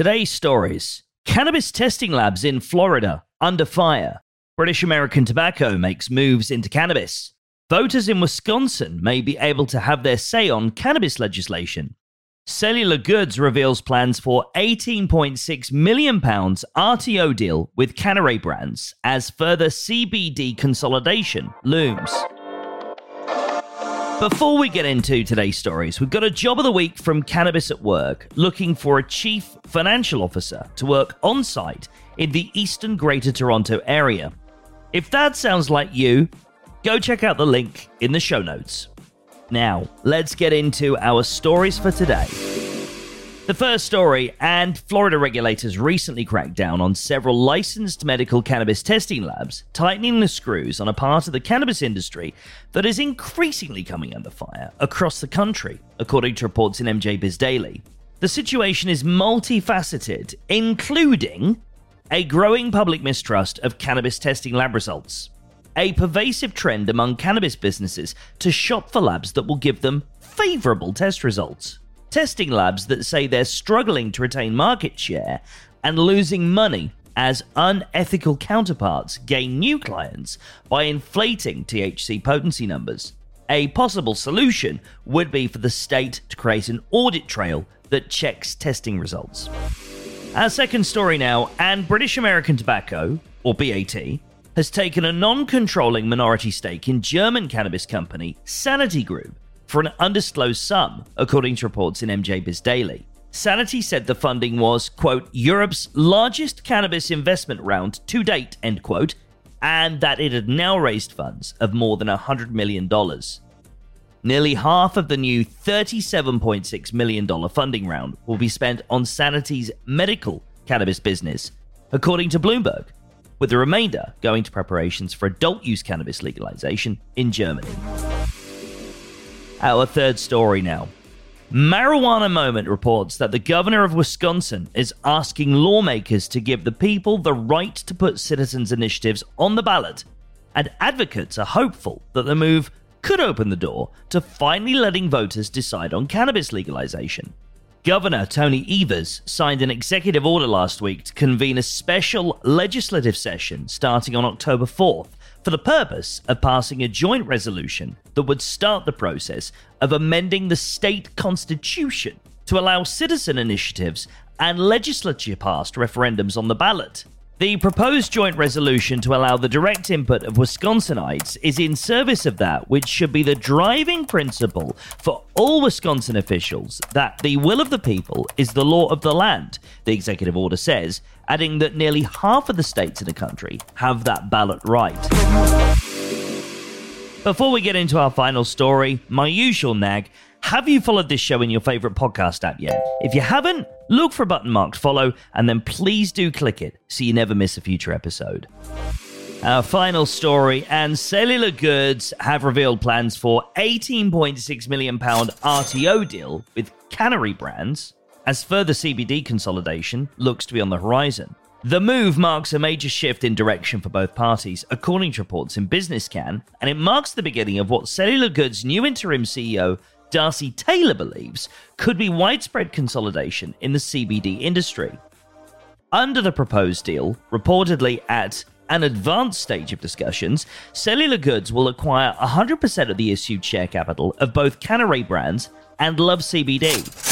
Today's stories Cannabis testing labs in Florida under fire. British American Tobacco makes moves into cannabis. Voters in Wisconsin may be able to have their say on cannabis legislation. Cellular Goods reveals plans for 18.6 million pounds RTO deal with Cannaray brands as further CBD consolidation looms. Before we get into today's stories, we've got a job of the week from Cannabis at Work looking for a chief financial officer to work on site in the eastern Greater Toronto area. If that sounds like you, go check out the link in the show notes. Now, let's get into our stories for today. The first story, and Florida regulators recently cracked down on several licensed medical cannabis testing labs, tightening the screws on a part of the cannabis industry that is increasingly coming under fire across the country, according to reports in MJ Biz Daily. The situation is multifaceted, including a growing public mistrust of cannabis testing lab results, a pervasive trend among cannabis businesses to shop for labs that will give them favorable test results testing labs that say they're struggling to retain market share and losing money as unethical counterparts gain new clients by inflating THC potency numbers. A possible solution would be for the state to create an audit trail that checks testing results. Our second story now, and British American Tobacco, or BAT, has taken a non controlling minority stake in German cannabis company Sanity Group for an undisclosed sum, according to reports in MJ Biz Daily. Sanity said the funding was, quote, Europe's largest cannabis investment round to date, end quote, and that it had now raised funds of more than $100 million. Nearly half of the new $37.6 million funding round will be spent on Sanity's medical cannabis business, according to Bloomberg, with the remainder going to preparations for adult use cannabis legalization in Germany. Our third story now. Marijuana Moment reports that the governor of Wisconsin is asking lawmakers to give the people the right to put citizens' initiatives on the ballot, and advocates are hopeful that the move could open the door to finally letting voters decide on cannabis legalization. Governor Tony Evers signed an executive order last week to convene a special legislative session starting on October 4th for the purpose of passing a joint resolution that would start the process of amending the state constitution to allow citizen initiatives and legislature passed referendums on the ballot. The proposed joint resolution to allow the direct input of Wisconsinites is in service of that, which should be the driving principle for all Wisconsin officials that the will of the people is the law of the land, the executive order says, adding that nearly half of the states in the country have that ballot right. Before we get into our final story, my usual nag have you followed this show in your favorite podcast app yet? If you haven't, look for a button marked follow and then please do click it so you never miss a future episode. Our final story and Cellular Goods have revealed plans for 18.6 million pound RTO deal with Cannaray brands as further CBD consolidation looks to be on the horizon. The move marks a major shift in direction for both parties, according to reports in Business Cann, and it marks the beginning of what Cellular Goods' new interim CEO Darcy Taylor believes could be widespread consolidation in the CBD industry. Under the proposed deal, reportedly at an advanced stage of discussions, Cellular Goods will acquire 100% of the issued share capital of both Cannaray brands and Love CBD.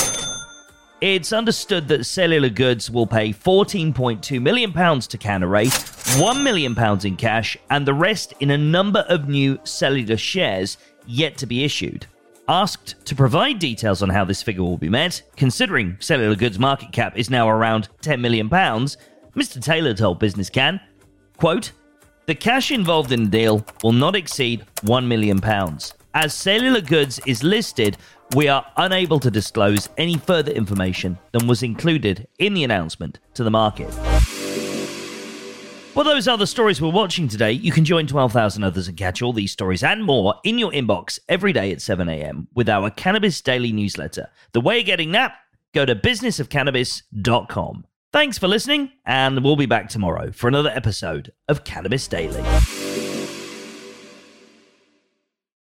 It's understood that Cellular Goods will pay £14.2 million to Cannaray, £1 million in cash, and the rest in a number of new cellular shares yet to be issued. Asked to provide details on how this figure will be met, considering cellular goods market cap is now around £10 million, Mr. Taylor told Business Cann, quote, the cash involved in the deal will not exceed £1 million. As cellular goods is listed, we are unable to disclose any further information than was included in the announcement to the market. For those other stories we're watching today, you can join 12,000 others and catch all these stories and more in your inbox every day at 7am with our Cannabis Daily newsletter. The way getting that, go to businessofcannabis.com. Thanks for listening, and we'll be back tomorrow for another episode of Cannabis Daily.